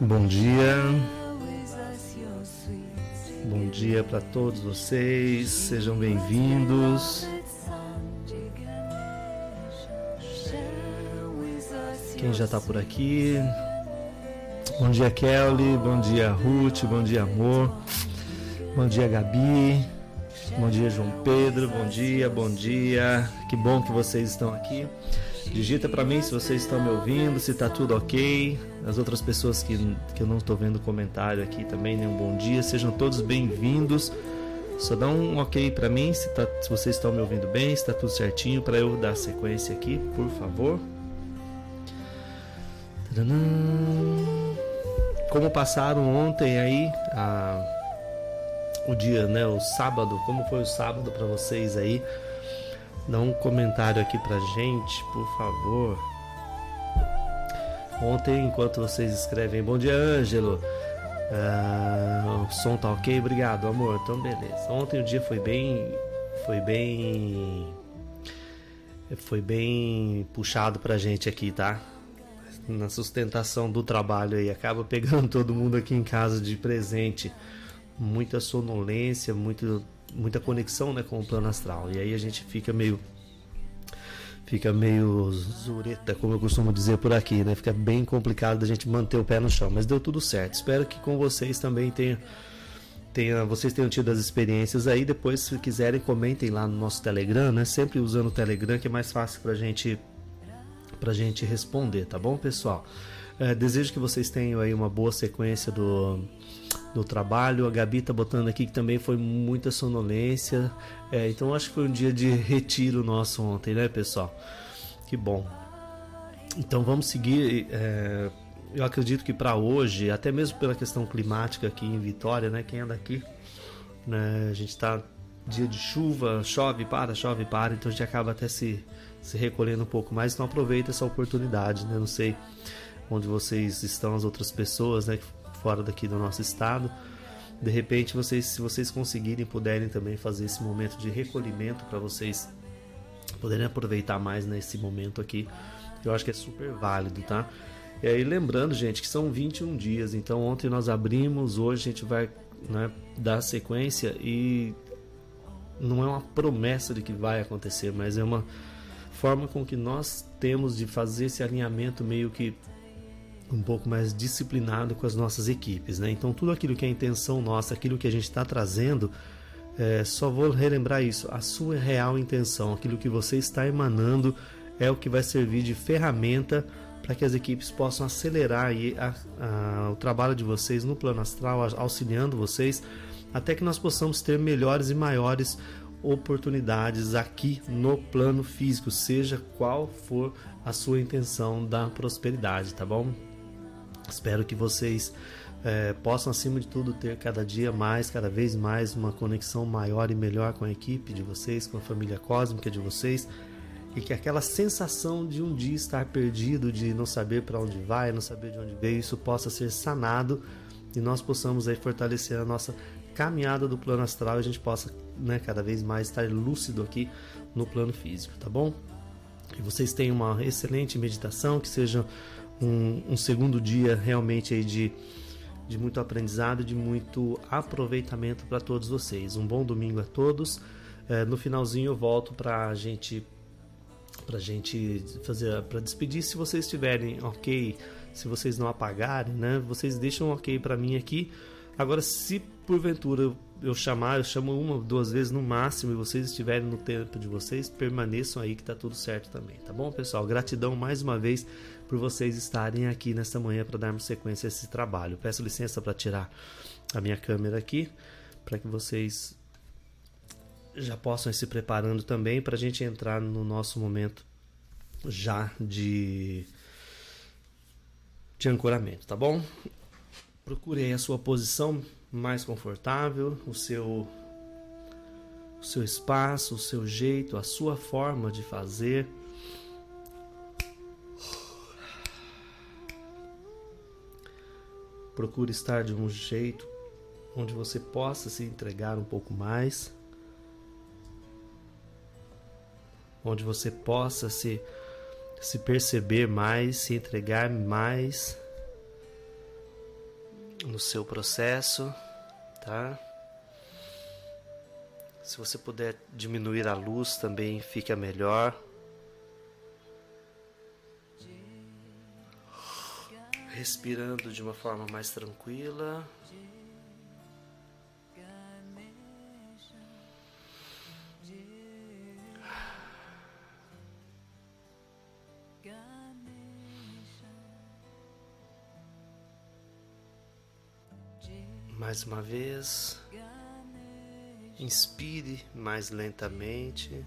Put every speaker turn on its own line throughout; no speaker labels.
Bom dia, dia para todos vocês, sejam bem-vindos. Quem já está por aqui? Bom dia, Kelly. Bom dia, Ruth. Bom dia, amor. Bom dia, Gabi. Bom dia, João Pedro. Bom dia, bom dia. Que bom que vocês estão aqui. Digita para mim se vocês estão me ouvindo, se está tudo ok. As outras pessoas que, que eu não estou vendo comentário aqui também, nenhum bom dia. Sejam todos bem-vindos. Só dá um ok para mim se, tá, se vocês estão me ouvindo bem, se está tudo certinho para eu dar sequência aqui, por favor. Como passaram ontem aí a, o dia, né? O sábado, como foi o sábado para vocês aí? Dá um comentário aqui pra gente, por favor. Ontem, enquanto vocês escrevem, bom dia, Ângelo. Ah, o som tá ok, obrigado, amor. Então, beleza. Ontem o dia foi bem, foi bem, foi bem puxado pra gente aqui, tá? Na sustentação do trabalho aí, acaba pegando todo mundo aqui em casa de presente. Muita sonolência, muito, muita conexão, né, com o plano astral. E aí a gente fica meio fica meio zureta, como eu costumo dizer por aqui, né? Fica bem complicado da gente manter o pé no chão, mas deu tudo certo. Espero que com vocês também tenha, tenha vocês tenham tido as experiências aí. Depois, se quiserem, comentem lá no nosso Telegram, né? Sempre usando o Telegram, que é mais fácil pra gente pra gente responder, tá bom, pessoal? É, desejo que vocês tenham aí uma boa sequência do, do trabalho. A Gabi tá botando aqui que também foi muita sonolência. É, então acho que foi um dia de retiro nosso ontem, né, pessoal? Que bom. Então vamos seguir. é, eu acredito que para hoje, até mesmo pela questão climática aqui em Vitória, né? Quem anda aqui, né? A gente está dia de chuva, chove, para, chove, para, então a gente acaba até se, se recolhendo um pouco mais. Então aproveita essa oportunidade, né? Não sei onde vocês estão, as outras pessoas, né? Fora daqui do nosso estado. De repente, vocês, se vocês conseguirem, puderem também fazer esse momento de recolhimento para vocês poderem aproveitar mais nesse momento aqui, eu acho que é super válido, tá? E aí, lembrando, gente, que são 21 dias, então ontem nós abrimos, hoje a gente vai né, dar sequência e não é uma promessa de que vai acontecer, mas é uma forma com que nós temos de fazer esse alinhamento meio que um pouco mais disciplinado com as nossas equipes, né? Então tudo aquilo que é intenção nossa, aquilo que a gente está trazendo, é, só vou relembrar isso, a sua real intenção, aquilo que você está emanando é o que vai servir de ferramenta para que as equipes possam acelerar aí a, a, o trabalho de vocês no plano astral, auxiliando vocês, até que nós possamos ter melhores e maiores oportunidades aqui no plano físico, seja qual for a sua intenção da prosperidade, tá bom? Espero que vocês é, possam, acima de tudo, ter cada dia mais, cada vez mais, uma conexão maior e melhor com a equipe de vocês, com a família cósmica de vocês, e que aquela sensação de um dia estar perdido, de não saber para onde vai, não saber de onde veio, isso possa ser sanado e nós possamos aí fortalecer a nossa caminhada do plano astral e a gente possa né, cada vez mais estar lúcido aqui no plano físico, tá bom? Que vocês tenham uma excelente meditação, que seja um, um segundo dia realmente aí de, de muito aprendizado, de muito aproveitamento para todos vocês. Um bom domingo a todos. É, no finalzinho eu volto para a gente para gente fazer para despedir se vocês estiverem ok se vocês não apagarem né vocês deixam ok para mim aqui agora se porventura eu chamar eu chamo uma duas vezes no máximo e vocês estiverem no tempo de vocês permaneçam aí que tá tudo certo também tá bom pessoal gratidão mais uma vez por vocês estarem aqui nesta manhã para darmos sequência a esse trabalho peço licença para tirar a minha câmera aqui para que vocês já possam ir se preparando também para a gente entrar no nosso momento já de, de ancoramento, tá bom? Procure a sua posição mais confortável, o seu o seu espaço, o seu jeito, a sua forma de fazer. Procure estar de um jeito onde você possa se entregar um pouco mais, onde você possa se se perceber mais, se entregar mais no seu processo, tá? Se você puder diminuir a luz também fica melhor. Respirando de uma forma mais tranquila. Mais uma vez. Inspire mais lentamente.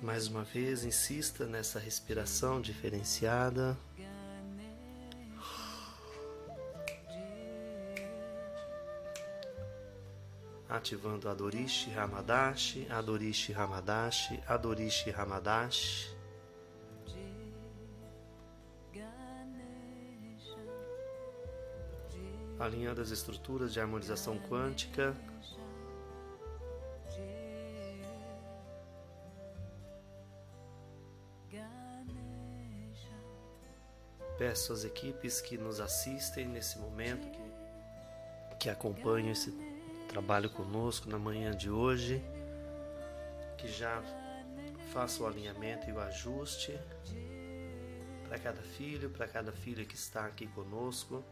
Mais uma vez, insista nessa respiração diferenciada. Ativando Adorishi Ramadashi, Adorishi Ramadashi, Adorishi Ramadashi. Alinhando as estruturas de harmonização quântica. Peço às equipes que nos assistem nesse momento, que, que acompanham esse trabalho conosco na manhã de hoje, que já faça o alinhamento e o ajuste para cada filho, para cada filha que está aqui conosco.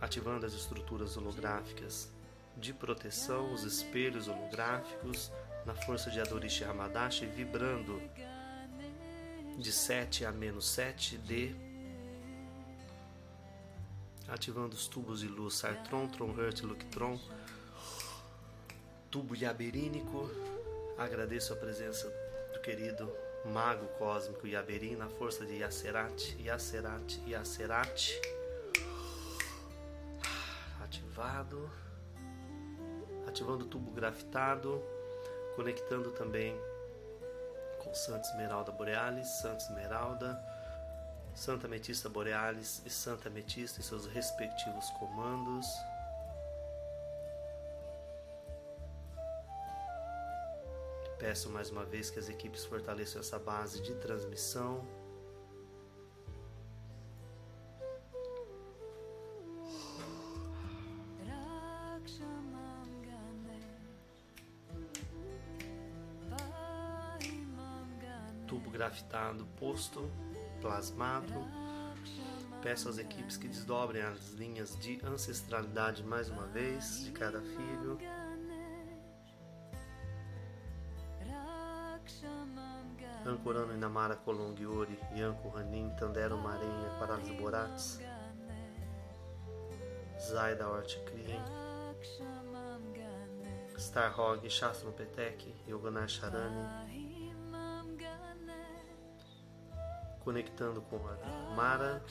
Ativando as estruturas holográficas de proteção, os espelhos holográficos na força de Adorishi Hamadashi, vibrando de 7 a menos 7 de ativando os tubos de luz Sartron, Tronhurt, Luctron, tubo Yaberínico. Agradeço a presença do querido mago cósmico Yaberin na força de Yacerat, Yacerat, Yacerat. Ativado. Ativando o tubo grafitado, conectando também com Santa Esmeralda Borealis, Santa Esmeralda Santa Metista Borealis e Santa Metista em seus respectivos comandos. Peço mais uma vez que as equipes fortaleçam essa base de transmissão. Tubo grafitado posto plasmado. Peço às equipes que desdobrem as linhas de ancestralidade mais uma vez de cada filho. Ancorano Inamara Kolongiori, Yanko Hanin, Tandero Marenha, Paralis Borats, Zaida Ortikrien, Starhog, Shastro Petek, Yoganar Sharani, conectando com a Mara.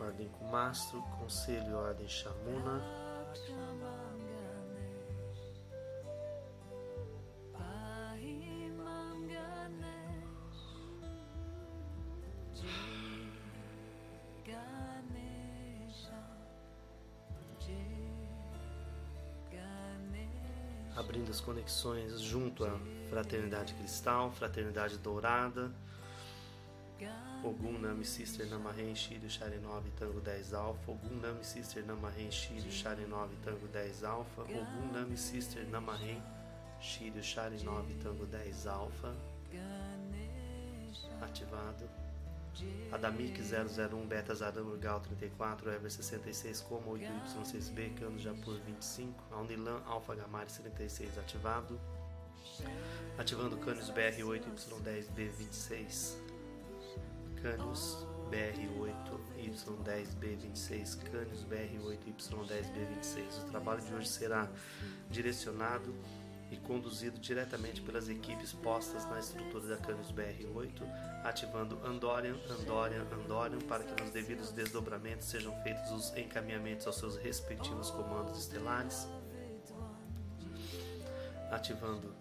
Ordem Mastro, Conselho Ordem Chamuna. Abrindo as conexões junto à Fraternidade Cristal, Fraternidade Dourada, Ogum Nami Sister Namahen Shiryu Shari 9 Tango 10 Alpha, Ogum Nami Sister Namahen Shiryu Shari 9 Tango 10 Alpha, Ogum Nami Sister Namahen Shiryu Shari 9 Tango 10 Alpha, Adamic 001, Beta Zadam Urgal 34, Ever 66, Como 8Y6B, Canos Japur 25, Alnilan Alpha Gamari 76 ativado. Ativando Canos BR8Y10B26. Canos BR8Y10B26, Canos BR8Y10B26. O trabalho de hoje será direcionado e conduzido diretamente pelas equipes postas na estrutura da Canis BR8, ativando Andorian, Andorian, Andorian para que nos devidos desdobramentos sejam feitos os encaminhamentos aos seus respectivos comandos estelares, ativando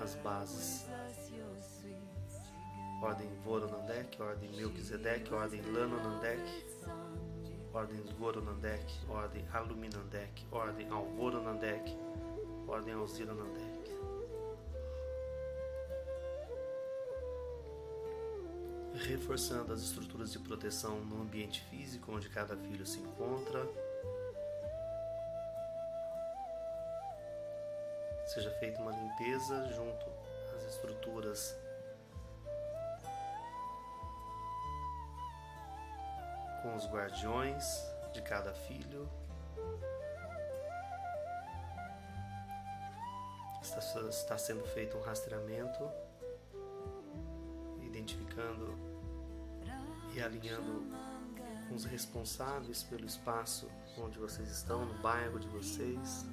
as bases. Ordem Voronandek, Ordem Melchizedek, Ordem Lanonandek, Ordem Goronandek, Ordem Aluminandek, Ordem Alvoronandek, Ordem Alzira Nandek. Reforçando as estruturas de proteção no ambiente físico onde cada filho se encontra. Seja feita uma limpeza junto às estruturas com os guardiões de cada filho. Está, está sendo feito um rastreamento, identificando e alinhando com os responsáveis pelo espaço onde vocês estão, no bairro de vocês,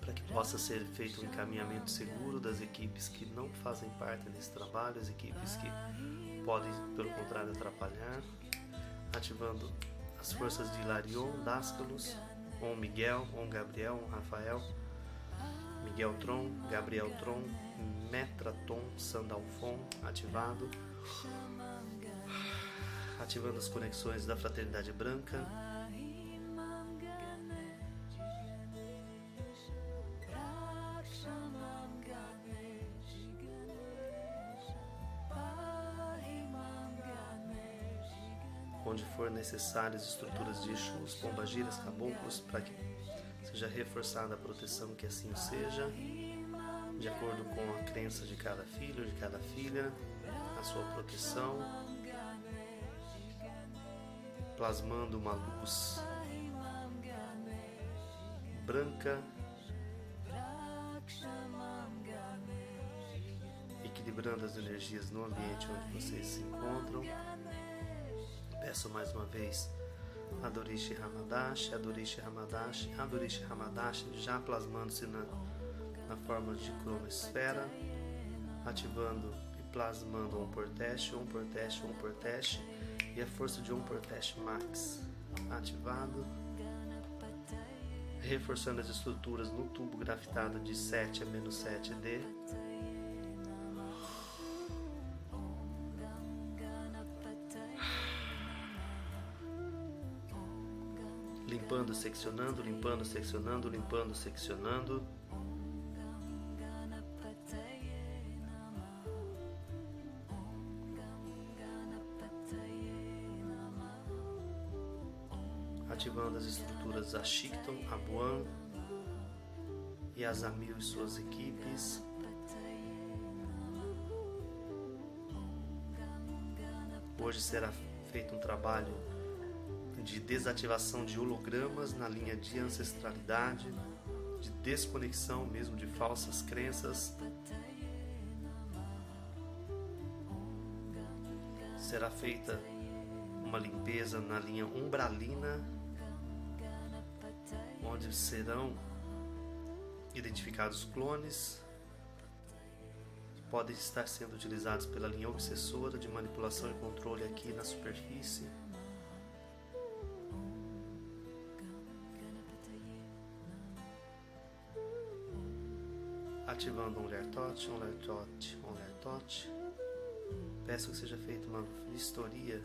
para que possa ser feito um encaminhamento seguro das equipes que não fazem parte desse trabalho, as equipes que podem, pelo contrário, atrapalhar, ativando as forças de Hilarion, Dáscalos, On Miguel, On Gabriel, On Rafael, Miguel Tron, Gabriel Tron, Metraton, Sandalfon, ativado, ativando as conexões da Fraternidade Branca, necessárias estruturas de Exus, pombagiras, caboclos, para que seja reforçada a proteção que assim seja, de acordo com a crença de cada filho, de cada filha, a sua proteção, plasmando uma luz branca, equilibrando as energias no ambiente onde vocês se encontram. Peço mais uma vez Adorishi Hamadashi, Adorishi Hamadashi, Adorishi Hamadashi, já plasmando-se na, na forma de cromosfera, ativando e plasmando um por teste, um por teste, um por teste, e a força de um por teste max ativado, reforçando as estruturas no tubo grafitado de 7 a menos 7D. Limpando, seccionando, limpando, seccionando, limpando, seccionando. Ativando as estruturas Ashikton, Abuan e Azamil e suas equipes. Hoje será feito um trabalho de desativação de hologramas na linha de ancestralidade, de desconexão mesmo de falsas crenças. Será feita uma limpeza na linha umbralina, onde serão identificados clones que podem estar sendo utilizados pela linha obsessora de manipulação e controle aqui na superfície. Ativando um lertote, um lertote, um lertote. Peço que seja feita uma vistoria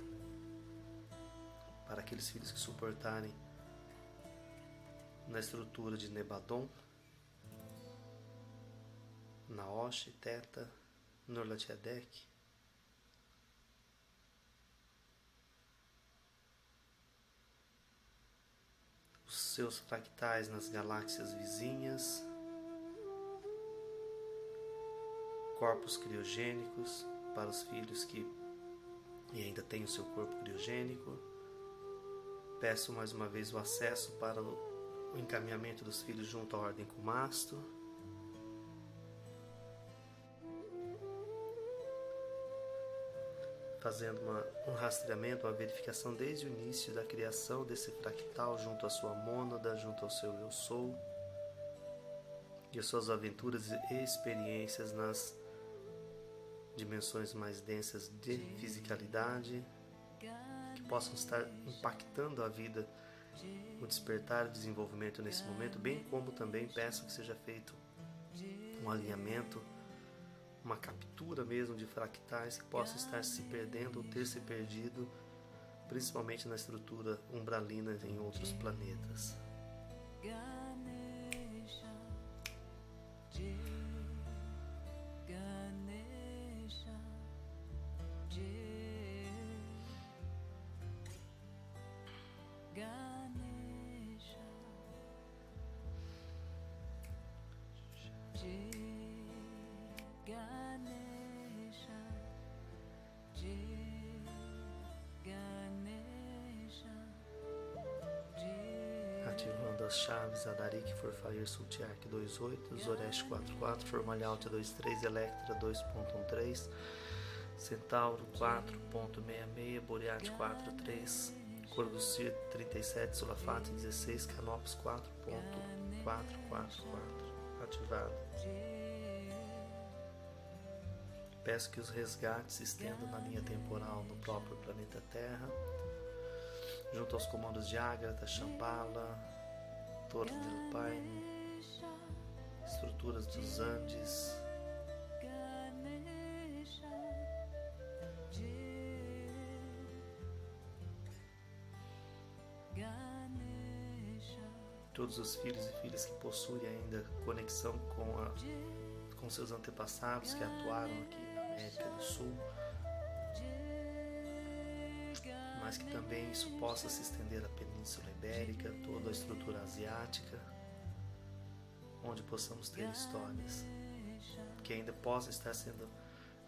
para aqueles filhos que suportarem na estrutura de Nebadon, Naosh, Teta, Norlatiadek. Os seus fractais nas galáxias vizinhas. Corpos criogênicos, para os filhos que ainda têm o seu corpo criogênico. Peço mais uma vez o acesso para o encaminhamento dos filhos junto à Ordem Cumasto. Fazendo uma, um rastreamento, uma verificação desde o início da criação desse fractal junto à sua mônada, junto ao seu eu sou e as suas aventuras e experiências nas dimensões mais densas de fisicalidade que possam estar impactando a vida, o despertar e desenvolvimento nesse momento, bem como também peço que seja feito um alinhamento, uma captura mesmo de fractais que possam estar se perdendo ou ter se perdido, principalmente na estrutura umbralina em outros planetas. Ativando as chaves Adarik Forfire Sultiark 28, Zoresh 44, Formalhaut 23, Electra 2.13, Centauro 4.66, Boreat 43, Corbusier 37, Sulafate 16, Canopus 4.444. Ativado. Peço que os resgates estendam na linha temporal no próprio planeta Terra, junto aos comandos de Ágata, Shambhala, Torre del Paine, estruturas dos Andes, todos os filhos e filhas que possuem ainda conexão com, a, com seus antepassados que atuaram aqui na América do Sul, mas que também isso possa se estender à Península Ibérica, toda a estrutura asiática, onde possamos ter histórias que ainda possam estar sendo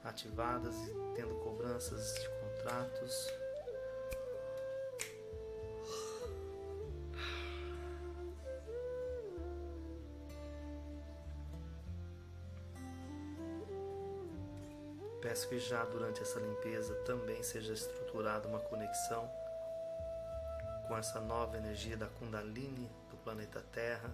ativadas e tendo cobranças de contratos Peço que já durante essa limpeza também seja estruturada uma conexão com essa nova energia da Kundalini do planeta Terra,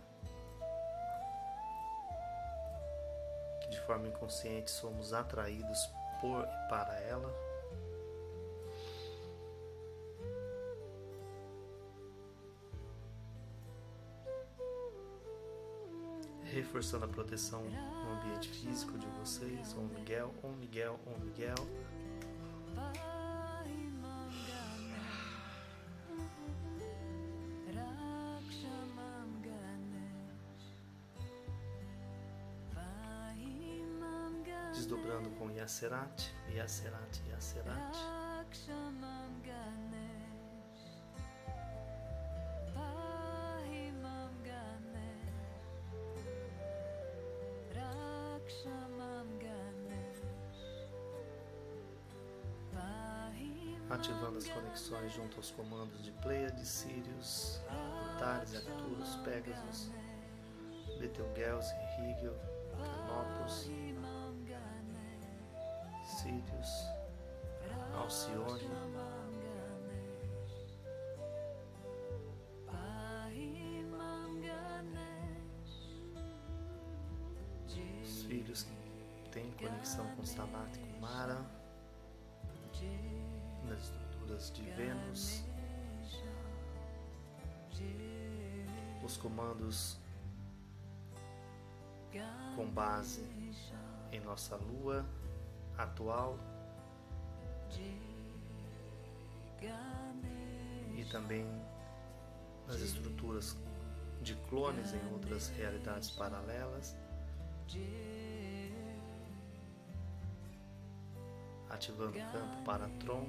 que de forma inconsciente somos atraídos por e para ela. Reforçando a proteção no ambiente físico de vocês. Om Miguel, Om Miguel, Om Miguel. Desdobrando com Yaserat, Yaserat, Yaserat. Ativando as conexões junto aos comandos de Pleiades, Sirius, Antares, Arcturus, Pegasus, Betelgeuse, Rigel, Canopus, Sirius, Alcione, os filhos que têm conexão com Stamat, com Mara, estruturas de Vênus, os comandos com base em nossa Lua atual. E também nas estruturas de clones em outras realidades paralelas. ativando o campo para Tron,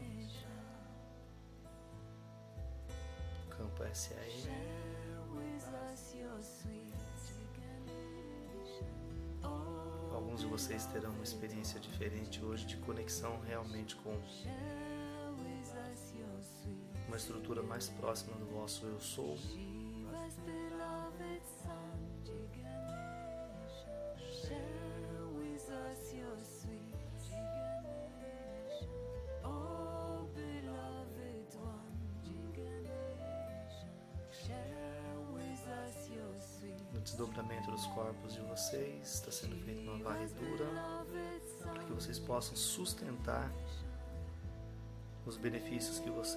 campo SAE. Alguns de vocês terão uma experiência diferente hoje de conexão realmente com uma estrutura mais próxima do vosso eu sou.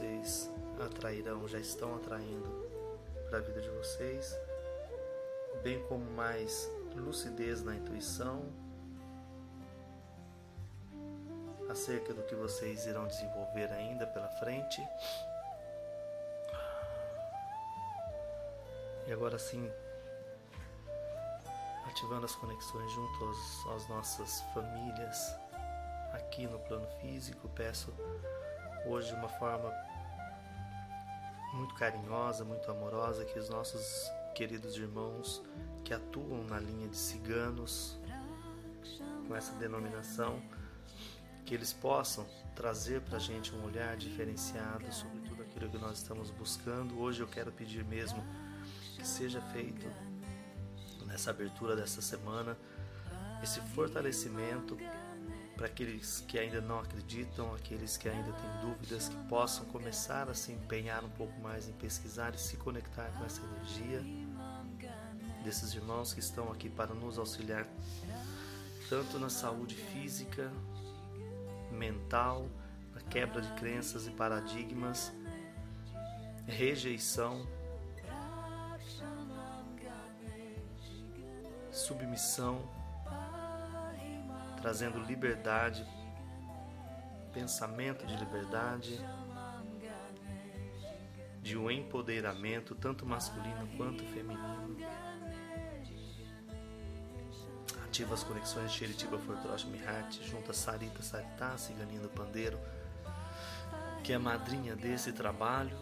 Vocês atrairão, já estão atraindo para a vida de vocês, bem como mais lucidez na intuição acerca do que vocês irão desenvolver ainda pela frente. E agora sim, ativando as conexões junto aos, às nossas famílias aqui no plano físico, peço hoje de uma forma muito carinhosa, muito amorosa que os nossos queridos irmãos que atuam na linha de ciganos com essa denominação, que eles possam trazer para a gente um olhar diferenciado sobre tudo aquilo que nós estamos buscando. Hoje eu quero pedir mesmo que seja feito nessa abertura dessa semana esse fortalecimento para aqueles que ainda não acreditam, aqueles que ainda têm dúvidas, que possam começar a se empenhar um pouco mais em pesquisar e se conectar com essa energia desses irmãos que estão aqui para nos auxiliar tanto na saúde física, mental, na quebra de crenças e paradigmas, rejeição, submissão, trazendo liberdade, pensamento de liberdade, de um empoderamento tanto masculino quanto feminino. Ativa as conexões de Sheritiba Fortrosh Mihat junto a Sarita Sarita, ciganinha do pandeiro, que é madrinha desse trabalho.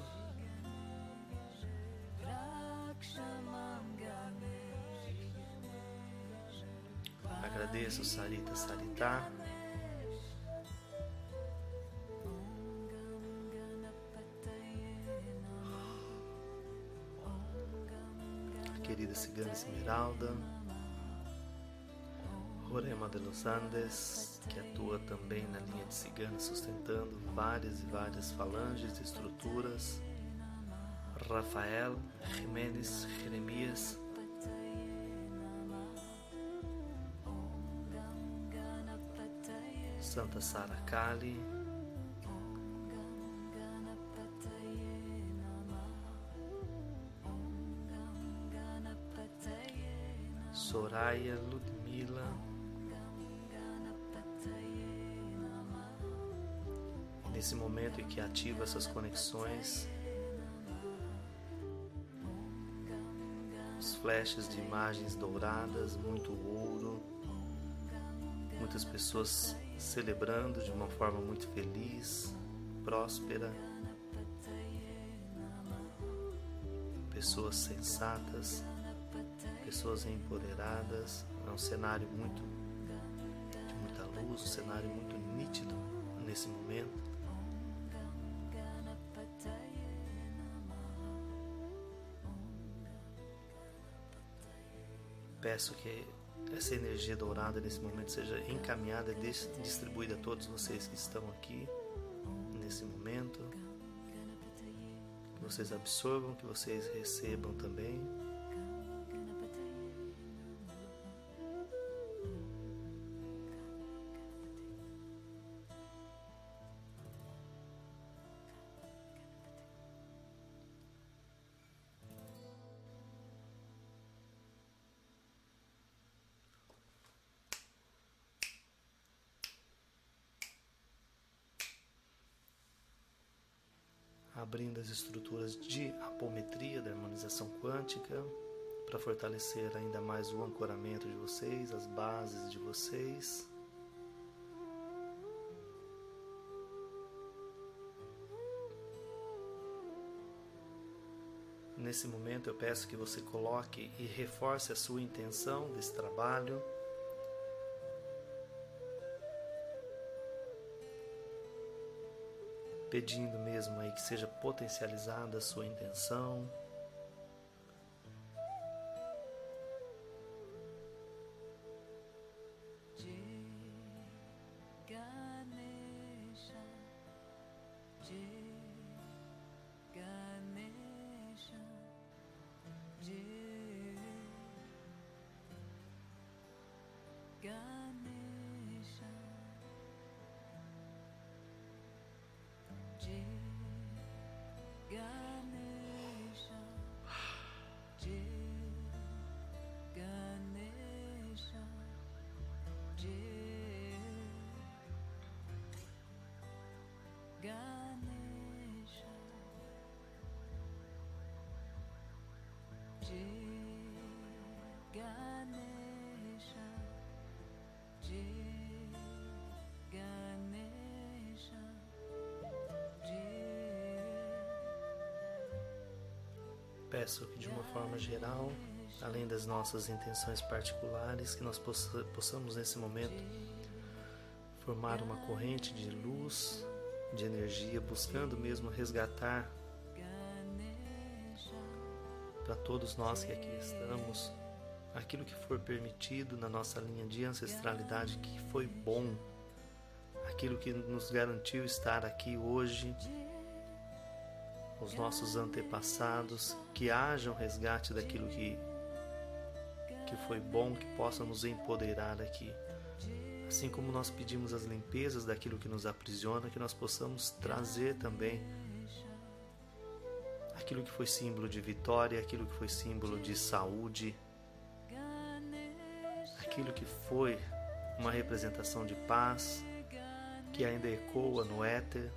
Agradeço Sarita Sarita. A querida cigana Esmeralda. Rorema de los Andes, que atua também na linha de cigana, sustentando várias e várias falanges e estruturas. Rafael Jiménez Jeremias, Santa Sara Kali, Soraya Ludmila, nesse momento em que ativa essas conexões, os flashes de imagens douradas, muito ouro, muitas pessoas celebrando de uma forma muito feliz, próspera, pessoas sensatas, pessoas empoderadas. É um cenário muito de muita luz, um cenário muito nítido nesse momento. Peço que essa energia dourada nesse momento seja encaminhada e dis- distribuída a todos vocês que estão aqui nesse momento. Que vocês absorvam, que vocês recebam também. Abrindo as estruturas de apometria, da harmonização quântica, para fortalecer ainda mais o ancoramento de vocês, as bases de vocês. Nesse momento eu peço que você coloque e reforce a sua intenção desse trabalho pedindo mesmo aí que seja potencializada a sua intenção.
Ganesha Jai Ganesha Jai
Peço que de uma forma geral, além das nossas intenções particulares, que nós possa- possamos nesse momento formar uma corrente de luz, de energia, buscando mesmo resgatar para todos nós que aqui estamos aquilo que for permitido na nossa linha de ancestralidade que foi bom, aquilo que nos garantiu estar aqui hoje, os nossos antepassados, que haja um resgate daquilo que que foi bom, que possa nos empoderar aqui. Assim como nós pedimos as limpezas daquilo que nos aprisiona, que nós possamos trazer também aquilo que foi símbolo de vitória, aquilo que foi símbolo de saúde, aquilo que foi uma representação de paz, que ainda ecoa no éter,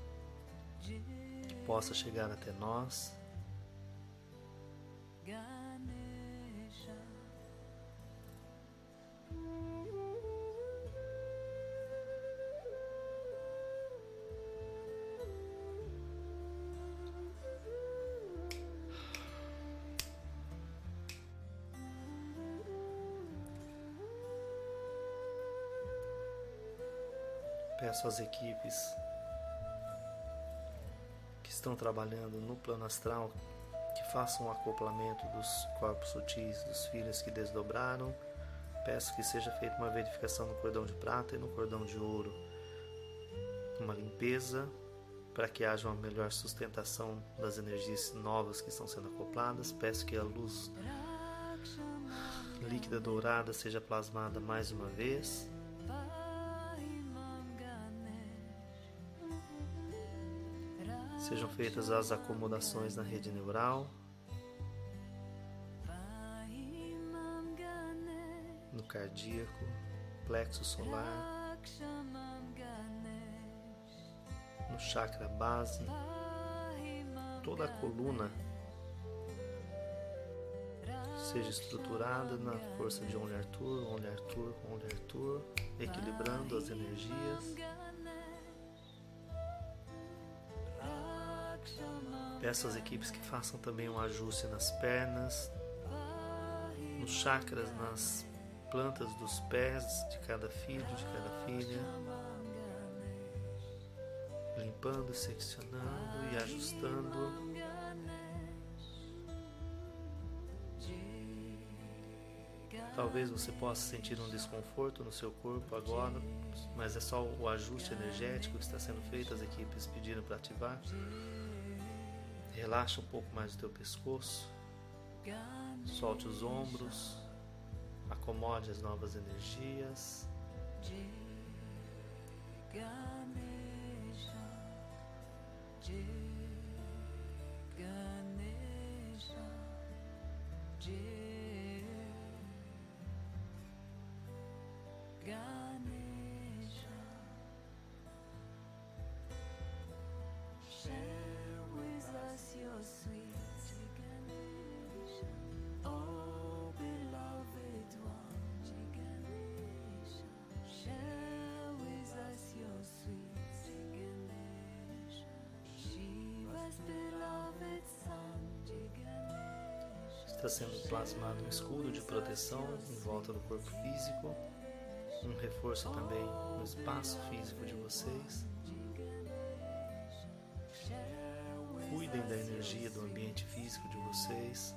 que possa chegar até nós. Peço às equipes que estão trabalhando no plano astral que façam o acoplamento dos corpos sutis dos filhos que desdobraram. Peço que seja feita uma verificação no cordão de prata e no cordão de ouro. Uma limpeza para que haja uma melhor sustentação das energias novas que estão sendo acopladas. Peço que a luz líquida dourada seja plasmada mais uma vez. Sejam feitas as acomodações na rede neural, no cardíaco, plexo solar, no chakra base, toda a coluna seja estruturada na força de Only Arthur, Only Arthur, Only Arthur, equilibrando as energias. Peço às equipes que façam também um ajuste nas pernas, nos chakras, nas plantas dos pés de cada filho, de cada filha, limpando, seccionando e ajustando. Talvez você possa sentir um desconforto no seu corpo agora, mas é só o ajuste energético que está sendo feito, as equipes pediram para ativar. Relaxa um pouco mais o teu pescoço, solte os ombros, acomode as novas energias.
Ganesha,
Está sendo plasmado um escudo de proteção em volta do corpo físico, um reforço também no espaço físico de vocês. cuidem da energia do ambiente físico de vocês.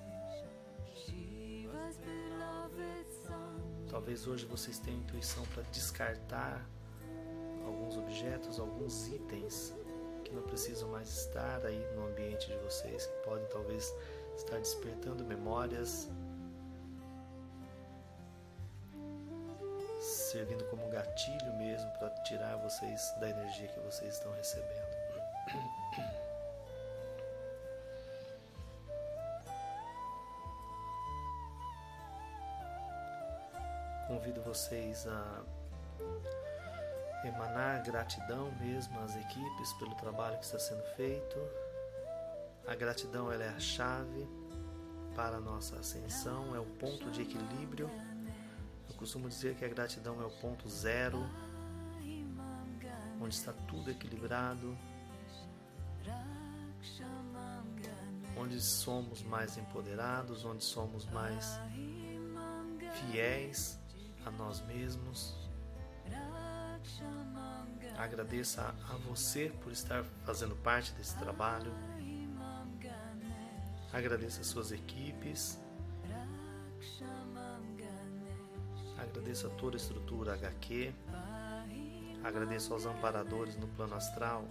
Talvez hoje vocês tenham intuição para descartar alguns objetos, alguns itens não precisam mais estar aí no ambiente de vocês, que podem talvez estar despertando memórias, servindo como gatilho mesmo para tirar vocês da energia que vocês estão recebendo. Convido vocês a emanar gratidão mesmo às equipes pelo trabalho que está sendo feito. A gratidão ela é a chave para a nossa ascensão, é o ponto de equilíbrio. Eu costumo dizer que a gratidão é o ponto zero, onde está tudo equilibrado, onde somos mais empoderados, onde somos mais fiéis a nós mesmos. Agradeça a você por estar fazendo parte desse trabalho. Agradeça as suas equipes. Agradeço a toda a estrutura HQ. Agradeço aos amparadores no plano astral,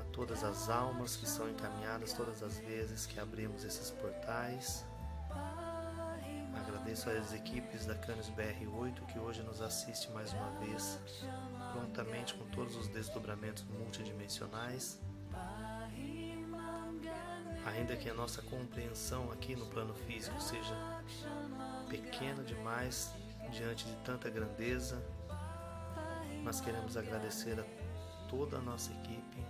a todas as almas que são encaminhadas todas as vezes que abrimos esses portais. Agradeço às equipes da Canis BR8 que hoje nos assiste mais uma vez, prontamente com todos os desdobramentos multidimensionais. Ainda que a nossa compreensão aqui no plano físico seja pequena demais diante de tanta grandeza, nós queremos agradecer a toda a nossa equipe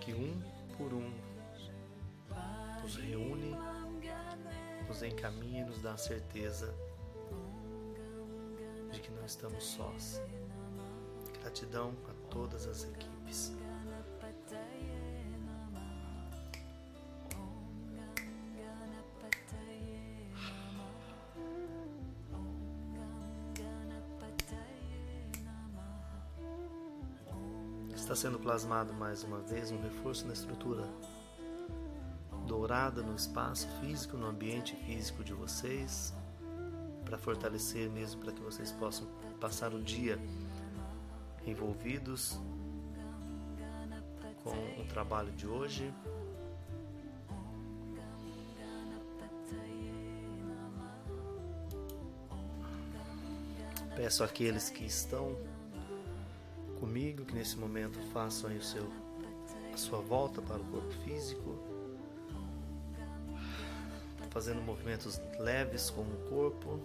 que um por um nos reúne, nos encaminha e nos dá a certeza de que não estamos sós. Gratidão a todas as equipes. Está sendo plasmado mais uma vez um reforço na estrutura dourada no espaço físico, no ambiente físico de vocês, para fortalecer mesmo, para que vocês possam passar o dia envolvidos com o trabalho de hoje. Peço àqueles que estão comigo que nesse momento façam o seu, a sua volta para o corpo físico, fazendo movimentos leves com o corpo.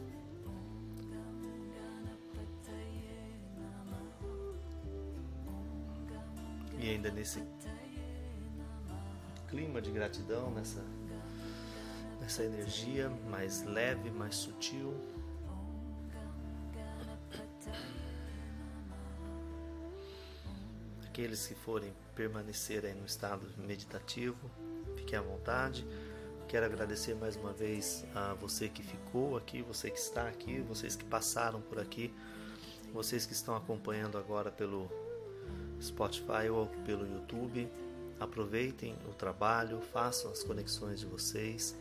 Nesse clima de gratidão, nessa, nessa energia mais leve, mais sutil. Aqueles que forem permanecer aí no estado meditativo, fiquem à vontade. Quero agradecer mais uma vez a você que ficou aqui, você que está aqui, vocês que passaram por aqui, vocês que estão acompanhando agora pelo Spotify ou pelo YouTube. Aproveitem o trabalho, façam as conexões de vocês.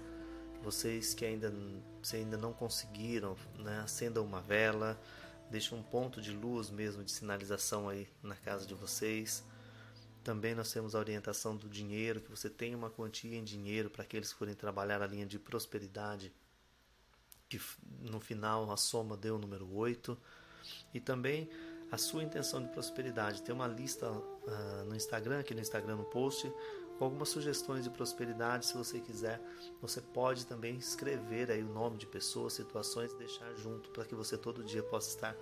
Vocês que ainda, se ainda não conseguiram, né, acendam uma vela, deixem um ponto de luz mesmo de sinalização aí na casa de vocês. Também nós temos a orientação do dinheiro, que você tenha uma quantia em dinheiro para aqueles que forem trabalhar a linha de prosperidade, que no final a soma deu o número 8. E também a sua intenção de prosperidade. Tem uma lista uh, no Instagram, aqui no Instagram no post, com algumas sugestões de prosperidade. Se você quiser, você pode também escrever aí o nome de pessoas, situações deixar junto para que você todo dia possa estar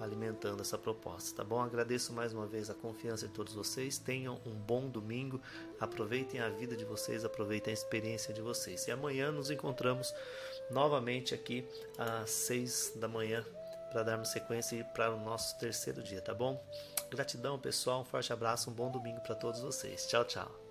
alimentando essa proposta, tá bom? Agradeço mais uma vez a confiança de todos vocês. Tenham um bom domingo. Aproveitem a vida de vocês, aproveitem a experiência de vocês. E amanhã nos encontramos novamente aqui às seis da manhã para darmos sequência para o nosso terceiro dia, tá bom? Gratidão, pessoal. Um forte abraço, um bom domingo para todos vocês. Tchau, tchau.